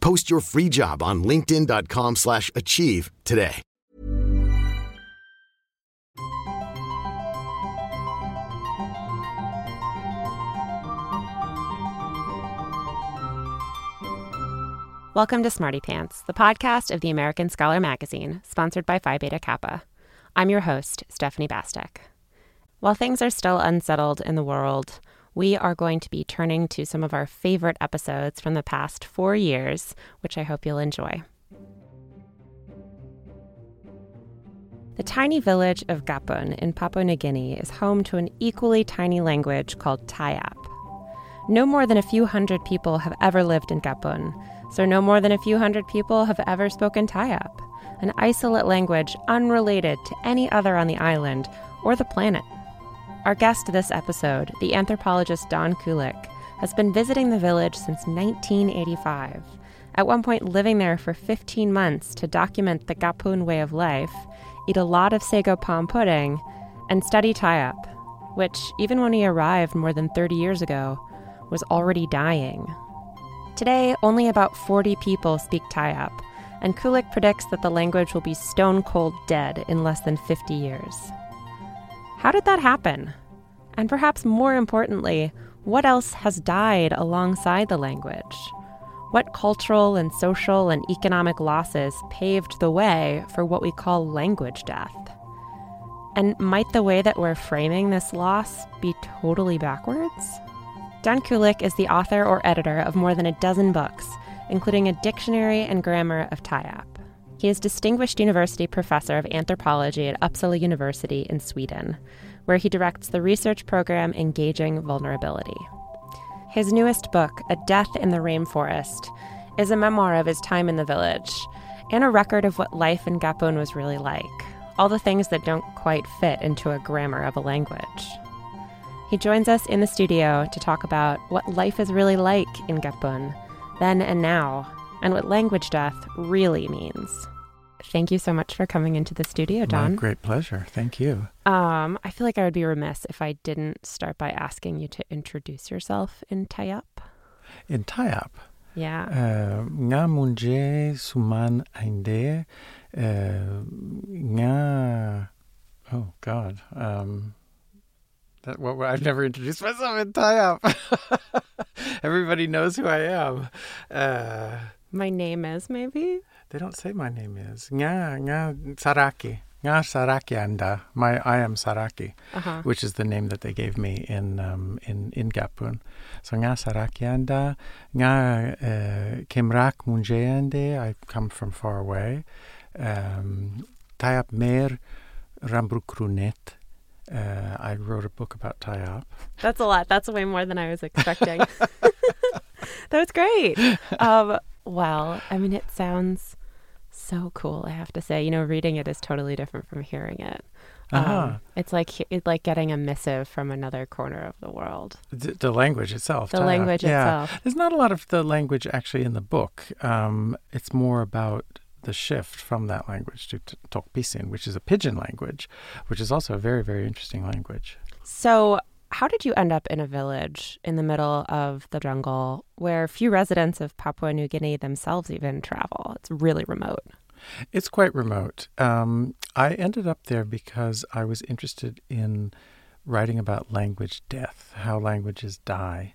Post your free job on linkedin.com/achieve slash achieve today. Welcome to Smarty Pants, the podcast of the American Scholar magazine, sponsored by Phi Beta Kappa. I'm your host, Stephanie Bastek. While things are still unsettled in the world, we are going to be turning to some of our favorite episodes from the past four years, which I hope you'll enjoy. The tiny village of Gapun in Papua New Guinea is home to an equally tiny language called Tayap. No more than a few hundred people have ever lived in Gapun, so no more than a few hundred people have ever spoken Tayap, an isolate language unrelated to any other on the island or the planet. Our guest this episode, the anthropologist Don Kulik, has been visiting the village since 1985. At one point, living there for 15 months to document the Gapun way of life, eat a lot of sago palm pudding, and study Tayap, which, even when he arrived more than 30 years ago, was already dying. Today, only about 40 people speak Tayap, and Kulik predicts that the language will be stone cold dead in less than 50 years. How did that happen? And perhaps more importantly, what else has died alongside the language? What cultural and social and economic losses paved the way for what we call language death? And might the way that we're framing this loss be totally backwards? Don Kulik is the author or editor of more than a dozen books, including a dictionary and grammar of Tayap. He is Distinguished University Professor of Anthropology at Uppsala University in Sweden, where he directs the research program Engaging Vulnerability. His newest book, A Death in the Rainforest, is a memoir of his time in the village and a record of what life in Gapun was really like, all the things that don't quite fit into a grammar of a language. He joins us in the studio to talk about what life is really like in Gapun, then and now, and what language death really means. Thank you so much for coming into the studio, Don. My great pleasure. Thank you. Um, I feel like I would be remiss if I didn't start by asking you to introduce yourself in Tayap. In Tayap, Yeah. uh, nga munje suman ainde, uh, nga, oh God, um, that what I've never introduced myself in Tayap. Everybody knows who I am. Uh, My name is maybe? They don't say my name is nga nga Saraki. Nga Saraki anda. My I am Saraki. Uh-huh. which is the name that they gave me in um, in in Gapun. So nga sarakianda, nga uh, kemrak munjeande. I come from far away. Um, Tayap mer rambrukrunet. Uh, I wrote a book about Tayap. That's a lot. That's way more than I was expecting. that was great. Um, well, I mean, it sounds so cool. I have to say, you know, reading it is totally different from hearing it. Um, Uh-huh. It's like it's like getting a missive from another corner of the world. The, the language itself. The Tayap. language yeah. itself. There's not a lot of the language actually in the book. Um, it's more about the shift from that language to t- Tok Pisin, which is a pidgin language, which is also a very, very interesting language. So, how did you end up in a village in the middle of the jungle where few residents of Papua New Guinea themselves even travel? It's really remote. It's quite remote. Um, I ended up there because I was interested in writing about language death, how languages die.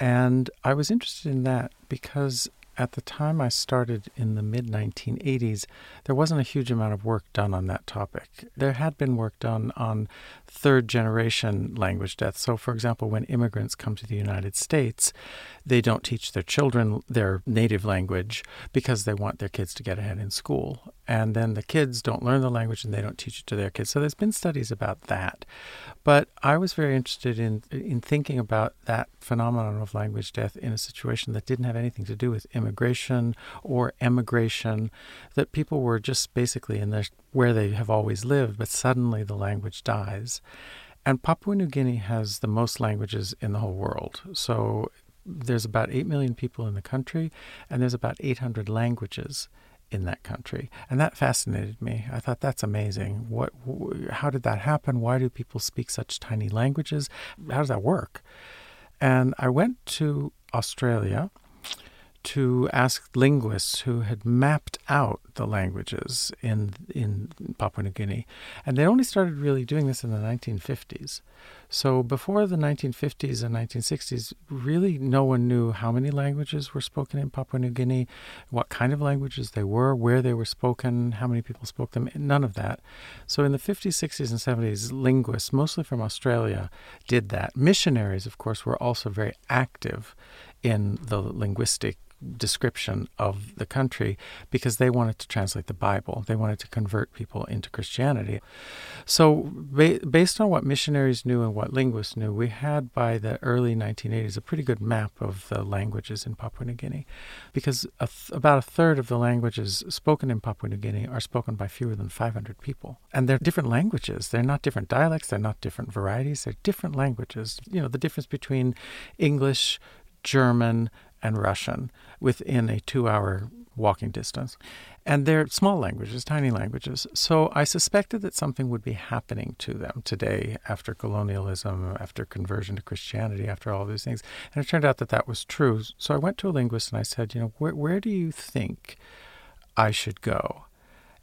And I was interested in that because at the time I started in the mid 1980s, there wasn't a huge amount of work done on that topic. There had been work done on third generation language death. So, for example, when immigrants come to the United States, they don't teach their children their native language because they want their kids to get ahead in school. And then the kids don't learn the language and they don't teach it to their kids. So, there's been studies about that. But I was very interested in, in thinking about that phenomenon of language death in a situation that didn't have anything to do with immigration or emigration, that people were just basically in their, where they have always lived, but suddenly the language dies. And Papua New Guinea has the most languages in the whole world. So there's about 8 million people in the country, and there's about 800 languages in that country. And that fascinated me. I thought that's amazing. What how did that happen? Why do people speak such tiny languages? How does that work? And I went to Australia to ask linguists who had mapped out the languages in in Papua New Guinea, and they only started really doing this in the 1950s. So before the 1950s and 1960s, really no one knew how many languages were spoken in Papua New Guinea, what kind of languages they were, where they were spoken, how many people spoke them, none of that. So in the 50s, 60s, and 70s, linguists, mostly from Australia, did that. Missionaries, of course, were also very active in the linguistic description of the country because they wanted to translate the Bible. They wanted to convert people into Christianity. So, ba- based on what missionaries knew and what linguists knew, we had by the early 1980s a pretty good map of the languages in Papua New Guinea because a th- about a third of the languages spoken in Papua New Guinea are spoken by fewer than 500 people. And they're different languages. They're not different dialects, they're not different varieties, they're different languages. You know, the difference between English, German, and Russian within a two hour walking distance. And they're small languages, tiny languages. So I suspected that something would be happening to them today after colonialism, after conversion to Christianity, after all these things. And it turned out that that was true. So I went to a linguist and I said, you know, where, where do you think I should go?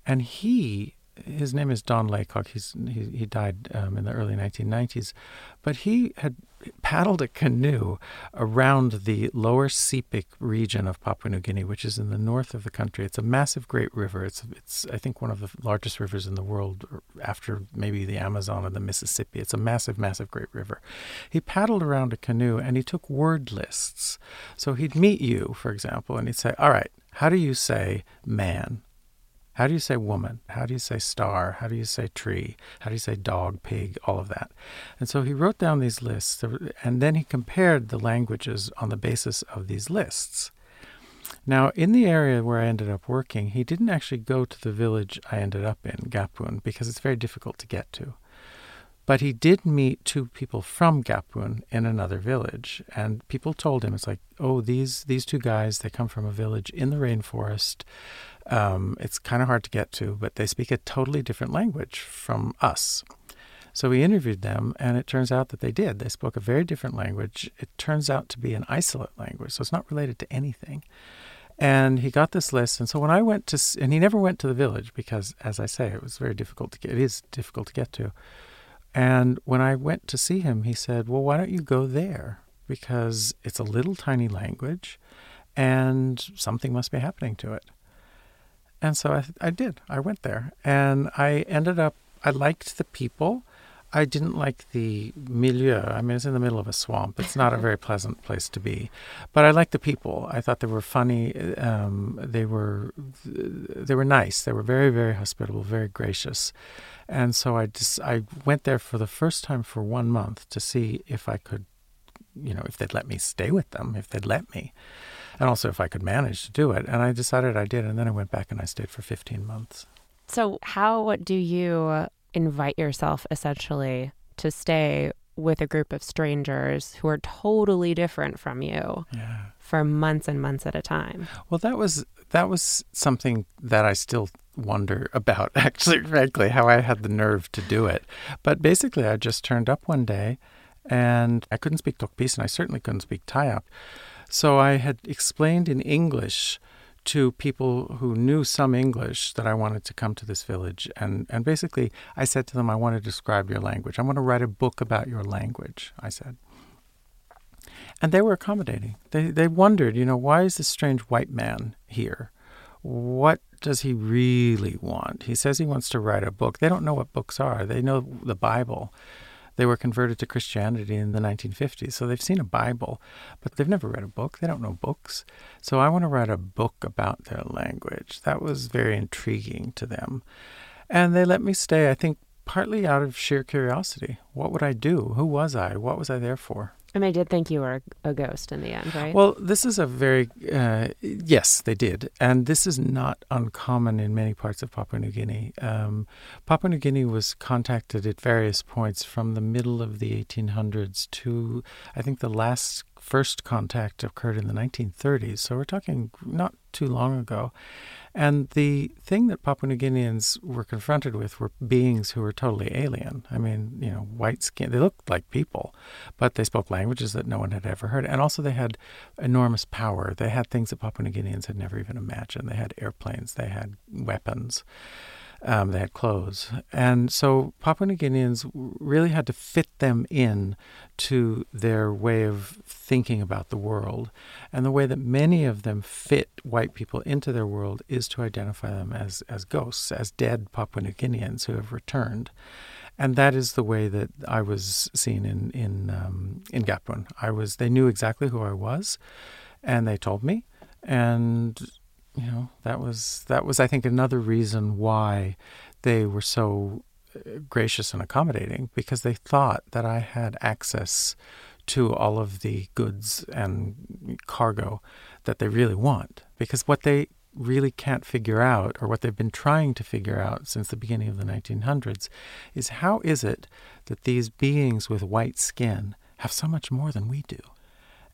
And he his name is Don Laycock. He's he, he died um, in the early 1990s, but he had paddled a canoe around the lower Sepik region of Papua New Guinea, which is in the north of the country. It's a massive, great river. It's it's I think one of the largest rivers in the world, after maybe the Amazon and the Mississippi. It's a massive, massive, great river. He paddled around a canoe and he took word lists. So he'd meet you, for example, and he'd say, "All right, how do you say man?" How do you say woman? How do you say star? How do you say tree? How do you say dog, pig, all of that? And so he wrote down these lists uh, and then he compared the languages on the basis of these lists. Now, in the area where I ended up working, he didn't actually go to the village I ended up in, Gapun, because it's very difficult to get to. But he did meet two people from Gapun in another village, and people told him, it's like, oh, these, these two guys, they come from a village in the rainforest. Um, it's kind of hard to get to, but they speak a totally different language from us. So we interviewed them, and it turns out that they did. They spoke a very different language. It turns out to be an isolate language, so it's not related to anything. And he got this list, and so when I went to, and he never went to the village because, as I say, it was very difficult to get. It is difficult to get to. And when I went to see him, he said, "Well, why don't you go there? Because it's a little tiny language, and something must be happening to it." And so I, I did. I went there, and I ended up. I liked the people. I didn't like the milieu. I mean, it's in the middle of a swamp. It's not a very pleasant place to be, but I liked the people. I thought they were funny. Um, they were they were nice. They were very very hospitable, very gracious, and so I just I went there for the first time for one month to see if I could, you know, if they'd let me stay with them, if they'd let me and also if I could manage to do it. And I decided I did, and then I went back and I stayed for 15 months. So, how do you invite yourself essentially to stay with a group of strangers who are totally different from you yeah. for months and months at a time? Well, that was that was something that I still wonder about actually frankly how I had the nerve to do it. But basically I just turned up one day and I couldn't speak Tokpis and I certainly couldn't speak Tayap. So I had explained in English to people who knew some English that I wanted to come to this village. And, and basically, I said to them, I want to describe your language. I want to write a book about your language, I said. and they were accommodating. They they wondered, you know, why is this strange white man here? What does he really want? He says he wants to write a book. They don't know what books are. They know the Bible. They were converted to Christianity in the 1950s, so they've seen a Bible, but they've never read a book. They don't know books. So I want to write a book about their language. That was very intriguing to them. And they let me stay, I think, partly out of sheer curiosity. What would I do? Who was I? What was I there for? And they did think you were a ghost in the end, right? Well, this is a very, uh, yes, they did. And this is not uncommon in many parts of Papua New Guinea. Um, Papua New Guinea was contacted at various points from the middle of the 1800s to, I think, the last first contact occurred in the 1930s. So we're talking not too long ago. And the thing that Papua New Guineans were confronted with were beings who were totally alien. I mean, you know, white skin, they looked like people, but they spoke languages that no one had ever heard. And also, they had enormous power. They had things that Papua New Guineans had never even imagined. They had airplanes, they had weapons. Um, they had clothes. And so Papua New Guineans really had to fit them in to their way of thinking about the world. And the way that many of them fit white people into their world is to identify them as, as ghosts, as dead Papua New Guineans who have returned. And that is the way that I was seen in in um, in Gapun. I was. They knew exactly who I was, and they told me. And you know that was that was I think another reason why they were so uh, gracious and accommodating because they thought that I had access to all of the goods and cargo that they really want. Because what they really can't figure out or what they've been trying to figure out since the beginning of the 1900s is how is it that these beings with white skin have so much more than we do?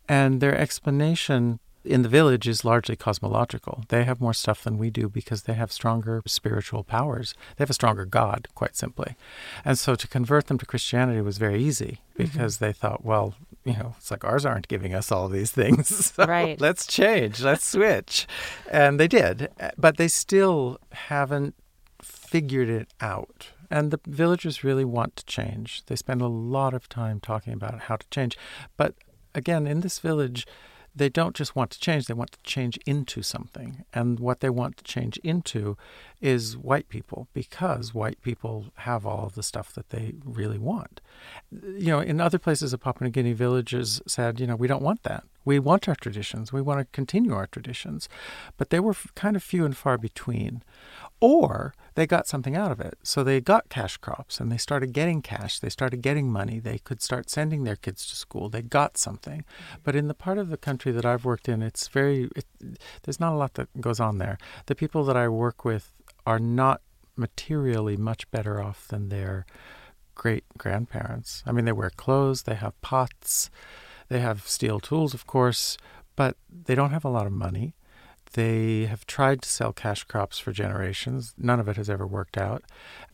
And their explanation in the village is largely cosmological. They have more stuff than we do because they have stronger spiritual powers. They have a stronger God, quite simply. And so to convert them to Christianity was very easy mm-hmm. because mm-hmm. they thought, well, you know, it's like ours aren't giving us all these things. So right. Let's change. Let's switch. And they did. But they still haven't figured it out. And the villagers really want to change. They spend a lot of time talking about how to change. But again, in this village, they don't just want to change, they want to change into something. And what they want to change into is white people because white people have all of the stuff that they really want. You know, in other places of Papua New Guinea, villages said, you know, we don't want that. We want our traditions. We want to continue our traditions. But they were kind of few and far between or they got something out of it. So they got cash crops and they started getting cash. They started getting money. They could start sending their kids to school. They got something. But in the part of the country that I've worked in, it's very, it, there's not a lot that goes on there. The people that I work with are not materially much better off than their great grandparents. I mean, they wear clothes, they have pots, they have steel tools, of course, but they don't have a lot of money. They have tried to sell cash crops for generations. None of it has ever worked out.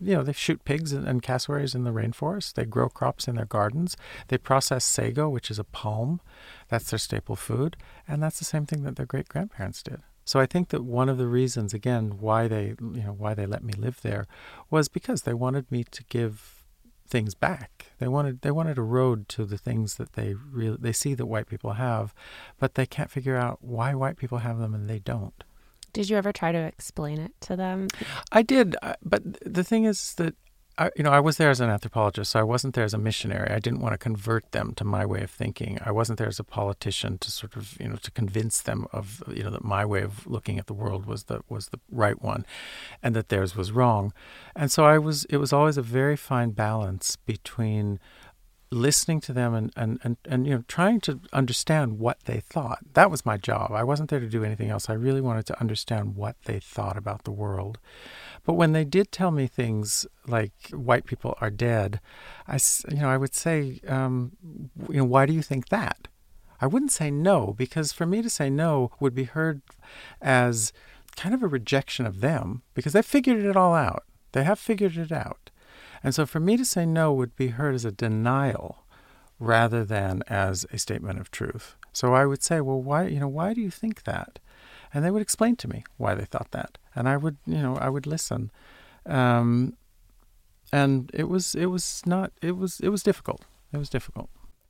You know, they shoot pigs and, cassowaries in the rainforest. They grow crops in their gardens. They process sago, which is a palm. That's their staple food. And that's the same thing that their great grandparents did. So I think that one of the reasons, again, why they, you know, why they let me live there, was because they wanted me to give things back. They wanted they wanted a road to the things that they really they see that white people have, but they can't figure out why white people have them and they don't. Did you ever try to explain it to them? I did, uh, but the thing is that I, you know, I was there as an anthropologist, so I wasn't there as a missionary. I didn't want to convert them to my way of thinking. I wasn't there as a politician to sort of, you know, to convince them of, you know, that my way of looking at the world was the was the right one, and that theirs was wrong. And so I was. It was always a very fine balance between listening to them and, and, and, and you know trying to understand what they thought that was my job i wasn't there to do anything else i really wanted to understand what they thought about the world but when they did tell me things like white people are dead, I, you know, I would say, um, you know, why do you think that? I wouldn't say no because for me to say no would be heard as kind of a rejection of them because they figured it all out. They have figured it out. And so for me to say no would be heard as a denial rather than as a statement of truth. So I would say, well, why, you know, why do you think that? And they would explain to me why they thought that and I would, you know, I would listen. Um, and it was, it was not, it was, it was difficult. It was difficult.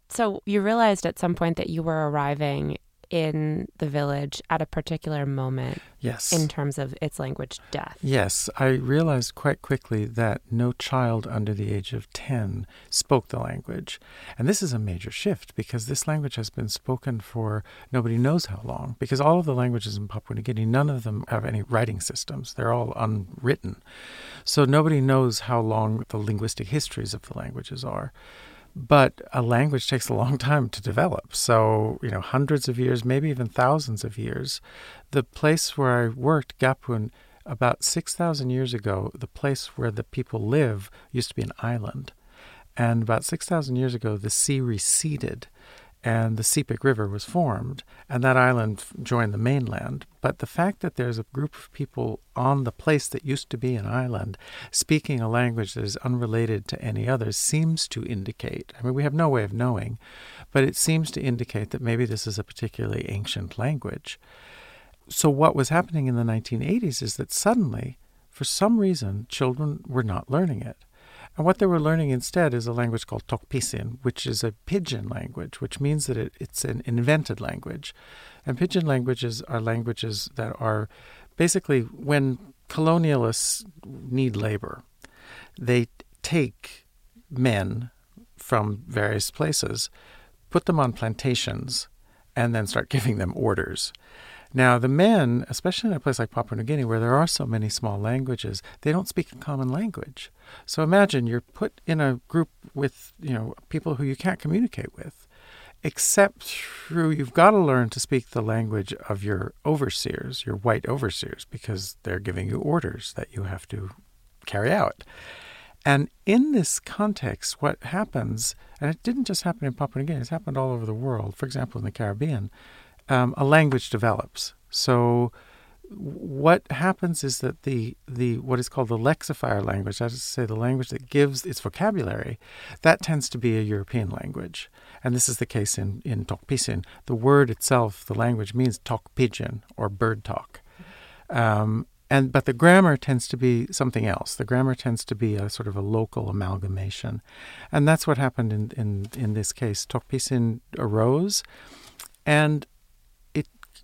So you realized at some point that you were arriving in the village at a particular moment Yes. in terms of its language death. Yes, I realized quite quickly that no child under the age of 10 spoke the language. And this is a major shift because this language has been spoken for nobody knows how long. Because all of the languages in Papua New Guinea, none of them have any writing systems, they're all unwritten. So nobody knows how long the linguistic histories of the languages are. But a language takes a long time to develop. So, you know, hundreds of years, maybe even thousands of years. The place where I worked, Gapun, about 6,000 years ago, the place where the people live used to be an island. And about 6,000 years ago, the sea receded and the Sepik River was formed, and that island joined the mainland. But the fact that there's a group of people on the place that used to be an island speaking a language that is unrelated to any others seems to indicate I mean, we have no way of knowing, but it seems to indicate that maybe this is a particularly ancient language. So, what was happening in the 1980s is that suddenly, for some reason, children were not learning it. And what they were learning instead is a language called Tok Pisin, which is a pidgin language, which means that it, it's an invented language. And pidgin languages are languages that are basically when colonialists need labor, they take men from various places, put them on plantations, and then start giving them orders. Now, the men, especially in a place like Papua New Guinea, where there are so many small languages, they don't speak a common language. So imagine you're put in a group with, you know, people who you can't communicate with, except through you've got to learn to speak the language of your overseers, your white overseers, because they're giving you orders that you have to carry out. And in this context, what happens, and it didn't just happen in Papua New Guinea, it's happened all over the world, for example, in the Caribbean, um, a language develops. So what happens is that the, the what is called the lexifier language, that is to say the language that gives its vocabulary, that tends to be a European language. And this is the case in, in Tok Pisin. The word itself, the language means talk pigeon or bird talk. Um, and but the grammar tends to be something else. The grammar tends to be a sort of a local amalgamation. And that's what happened in, in, in this case. Tok Pisin arose and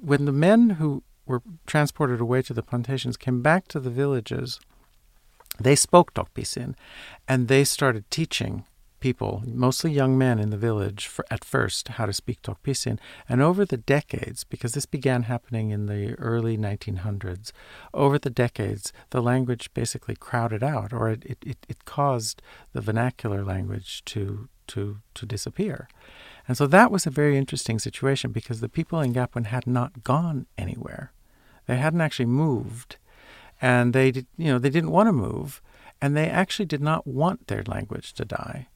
when the men who were transported away to the plantations came back to the villages, they spoke Tok Pisin and they started teaching people, mostly young men in the village for, at first, how to speak Tok Pisin. And over the decades, because this began happening in the early 1900s, over the decades, the language basically crowded out, or it, it, it caused the vernacular language to, to, to disappear. And so that was a very interesting situation because the people in Gapun had not gone anywhere. They hadn't actually moved, and they did, you know they didn't want to move, and they actually did not want their language to die.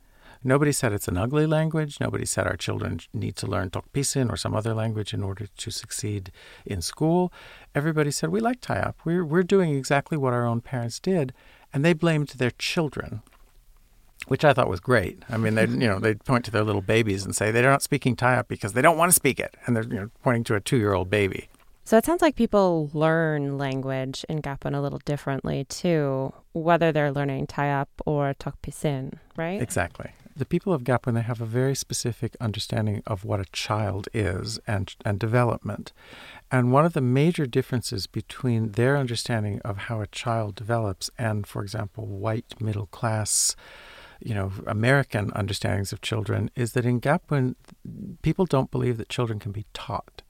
Nobody said it's an ugly language. Nobody said our children need to learn Tok Pisin or some other language in order to succeed in school. Everybody said we like Tayap. We're we're doing exactly what our own parents did, and they blamed their children which I thought was great. I mean, they mm-hmm. you know they'd point to their little babies and say they're not speaking Tayap because they don't want to speak it, and they're you know, pointing to a two-year-old baby. So it sounds like people learn language in Gapun a little differently too, whether they're learning Tayap or Tok Pisin, right? Exactly. The people of Gapun they have a very specific understanding of what a child is and and development. And one of the major differences between their understanding of how a child develops and, for example, white middle class you know, American understandings of children is that in Gapun, people don't believe that children can be taught.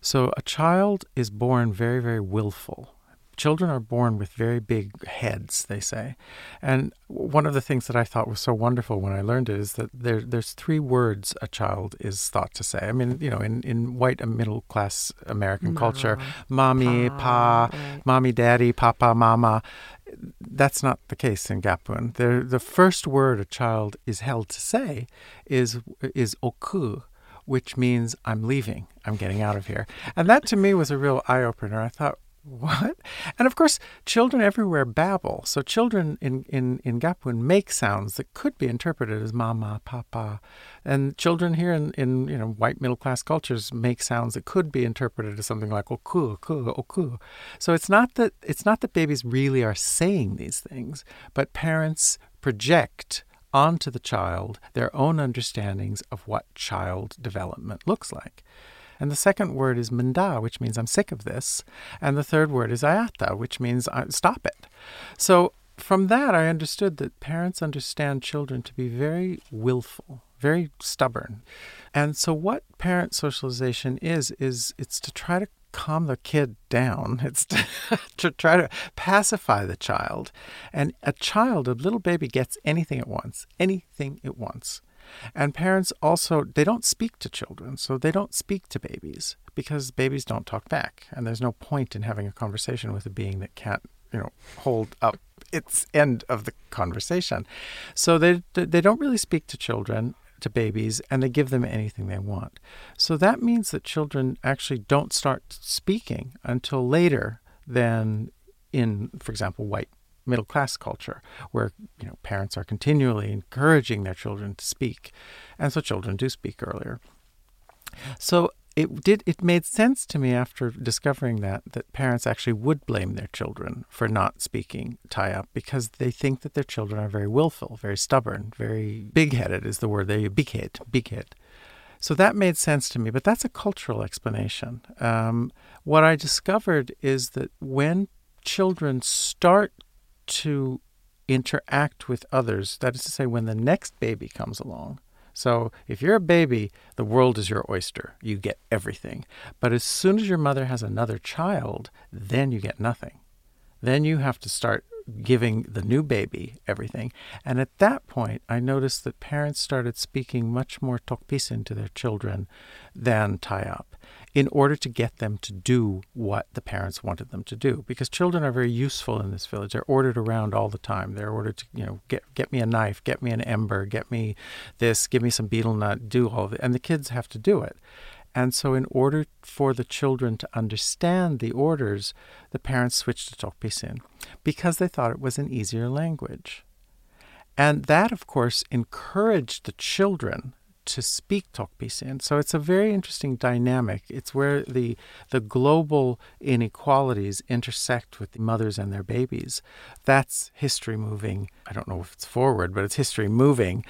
So a child is born very, very willful. Children are born with very big heads, they say. And one of the things that I thought was so wonderful when I learned it is that there, there's three words a child is thought to say. I mean, you know, in, in white middle class American Ma, culture, mommy, pa, pa, right. mommy, daddy, papa, mama. That's not the case in Gapun. The, the first word a child is held to say is, is oku, which means I'm leaving, I'm getting out of here. And that to me was a real eye opener. I thought, what? And of course, children everywhere babble. So children in, in, in Gapun make sounds that could be interpreted as mama, papa. And children here in, in you know white middle class cultures make sounds that could be interpreted as something like oku, oku, oku. So it's not that it's not that babies really are saying these things, but parents project onto the child their own understandings of what child development looks like. And the second word is manda, which means I'm sick of this. And the third word is ayata, which means uh, stop it. So from that, I understood that parents understand children to be very willful, very stubborn. And so, what parent socialization is, is it's to try to calm the kid down. It's to, to, try to pacify the child. And a child, a little baby, gets anything it wants, anything it wants. And parents also, they don't speak to children, so they don't speak to babies because babies don't talk back. And there's no point in having a conversation with a being that can't, you know, hold up its end of the conversation. So they, they don't really speak to children to babies and they give them anything they want. So that means that children actually don't start speaking until later than in, for example, white middle class culture, where you know parents are continually encouraging their children to speak, and so children do speak earlier. So it did it made sense to me after discovering that that parents actually would blame their children for not speaking Tayap because they think that their children are very willful, very stubborn, very big-headed is the word they big head, big head. So that made sense to me, but that's a cultural explanation. Um, what I discovered is that when children start to interact with others, that is to say, when the next baby comes along, so if you're a baby, the world is your oyster. You get everything. But as soon as your mother has another child, then you get nothing. Then you have to start giving the new baby everything. And at that point, I noticed that parents started speaking much more Tok Pisin to their children than Tayap in order to get them to do what the parents wanted them to do. Because children are very useful in this village. They're ordered around all the time. They're ordered to, you know, get get me a knife, get me an ember, get me this, give me some betel nut, do all of it. And the kids have to do it. And so, in order for the children to understand the orders, the parents switched to Tok Pisin because they thought it was an easier language. And that, of course, encouraged the children to speak Tok Pisin. So it's a very interesting dynamic. It's where the the global inequalities intersect with the mothers and their babies. That's history moving. I don't know if it's forward, but it's history moving.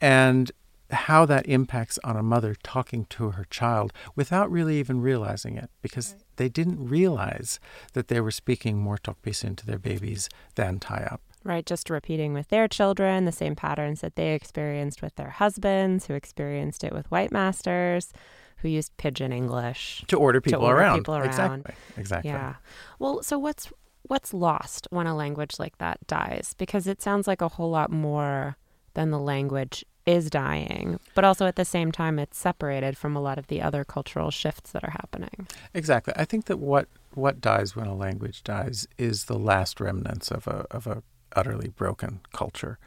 And how that impacts on a mother talking to her child without really even realizing it because they didn't realize that they were speaking more Tok Pisin to their babies than Tayap right? Just repeating with their children the same patterns that they experienced with their husbands, who experienced it with white masters, who used pidgin English to order people, to order around. people around. Exactly. Exactly. Yeah. Well, so what's what's lost when a language like that dies? Because it sounds like a whole lot more than the language is dying, but also at the same time it's separated from a lot of the other cultural shifts that are happening. Exactly. I think that what what dies when a language dies is the last remnants of a of a utterly broken culture.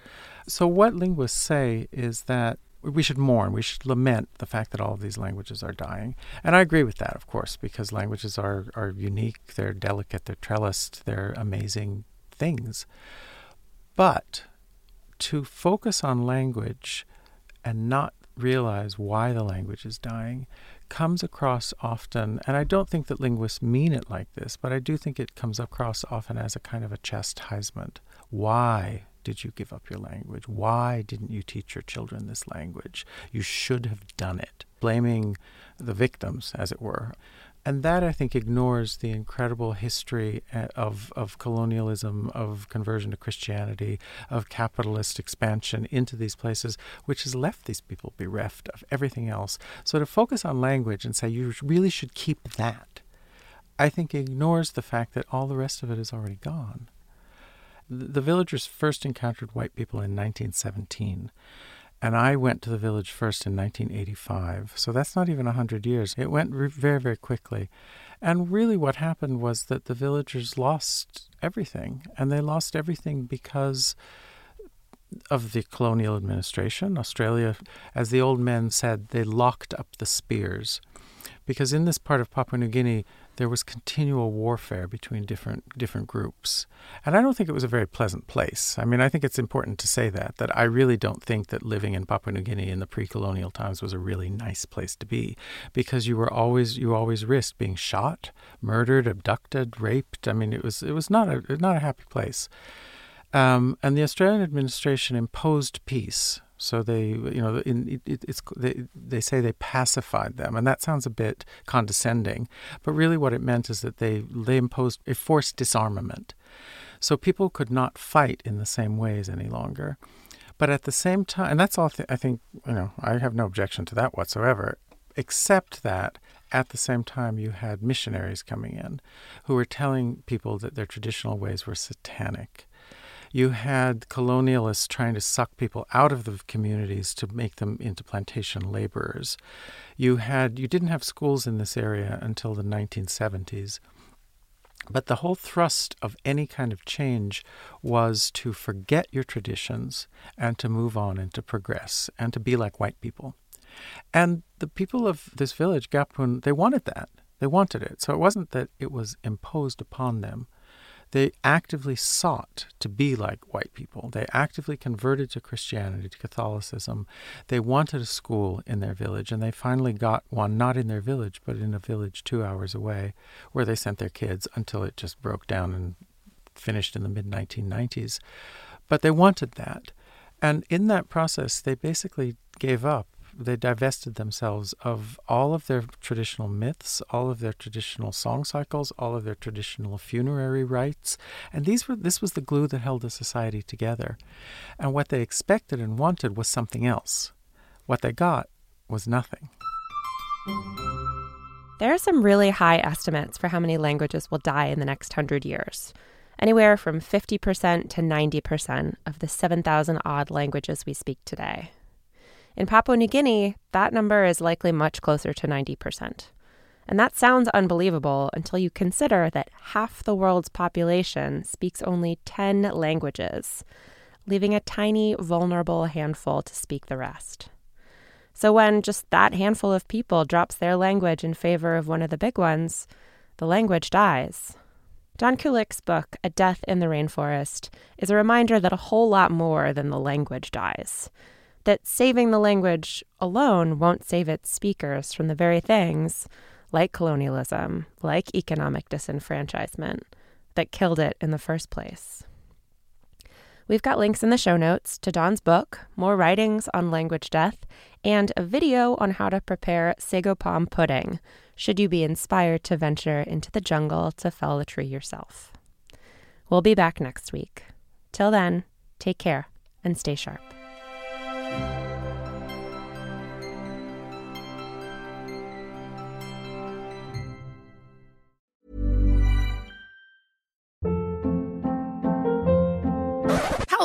So, what linguists say is that we should mourn, we should lament the fact that all of these languages are dying. And I agree with that, of course, because languages are, are unique, they're delicate, they're trellised, they're amazing things. But to focus on language and not realize why the language is dying comes across often, and I don't think that linguists mean it like this, but I do think it comes across often as a kind of a chastisement. Why did you give up your language? Why didn't you teach your children this language? You should have done it. Blaming the victims, as it were. And that, I think, ignores the incredible history eh, of, of colonialism, of conversion to Christianity, of capitalist expansion into these places, which has left these people bereft of everything else. So to focus on language and say you really should keep that, I think ignores the fact that all the rest of it is already gone. The villagers first encountered white people in 1917. And I went to the village first in 1985. So that's not even 100 years. It went re- very, very quickly. And really, what happened was that the villagers lost everything. And they lost everything because of the colonial administration. Australia, as the old men said, they locked up the spears. Because in this part of Papua New Guinea, there was continual warfare between different different groups. And I don't think it was a very pleasant place. I mean, I think it's important to say that that I really don't think that living in Papua New Guinea in the pre-colonial times was a really nice place to be because you were always you always risked being shot, murdered, abducted, raped. I mean, it was it was not a not a happy place. Um, and the Australian administration imposed peace. So they, you know, in, it, it's they, they say they pacified them, and that sounds a bit condescending, but really what it meant is that they they imposed a forced disarmament, so people could not fight in the same ways any longer. But at the same time, and that's all th- I think, you know, I have no objection to that whatsoever, except that at the same time you had missionaries coming in who were telling people that their traditional ways were satanic you had colonialists trying to suck people out of the communities to make them into plantation laborers. You had you didn't have schools in this area until the 1970s. But the whole thrust of any kind of change was to forget your traditions and to move on and to progress and to be like white people. And the people of this village, Gapun, they wanted that. They wanted it. So it wasn't that it was imposed upon them they actively sought to be like white people. They actively converted to Christianity, to Catholicism. They wanted a school in their village, and they finally got one, not in their village, but in a village two hours away, where they sent their kids until it just broke down and finished in the mid 1990s. But they wanted that. And in that process, they basically gave up they divested themselves of all of their traditional myths, all of their traditional song cycles, all of their traditional funerary rites, and these were this was the glue that held the society together. And what they expected and wanted was something else. What they got was nothing. There are some really high estimates for how many languages will die in the next hundred years. Anywhere from 50% to 90% of the 7,000 odd languages we speak today. In Papua New Guinea, that number is likely much closer to 90%. And that sounds unbelievable until you consider that half the world's population speaks only 10 languages, leaving a tiny, vulnerable handful to speak the rest. So when just that handful of people drops their language in favor of one of the big ones, the language dies. Don Kulik's book, A Death in the Rainforest, is a reminder that a whole lot more than the language dies that saving the language alone won't save its speakers from the very things, like colonialism, like economic disenfranchisement, that killed it in the first place. We've got links in the show notes to Don's book, more writings on language death, and a video on how to prepare sago palm pudding, should you be inspired to venture into the jungle to fell a tree yourself. We'll be back next week. Till then, take care and stay sharp.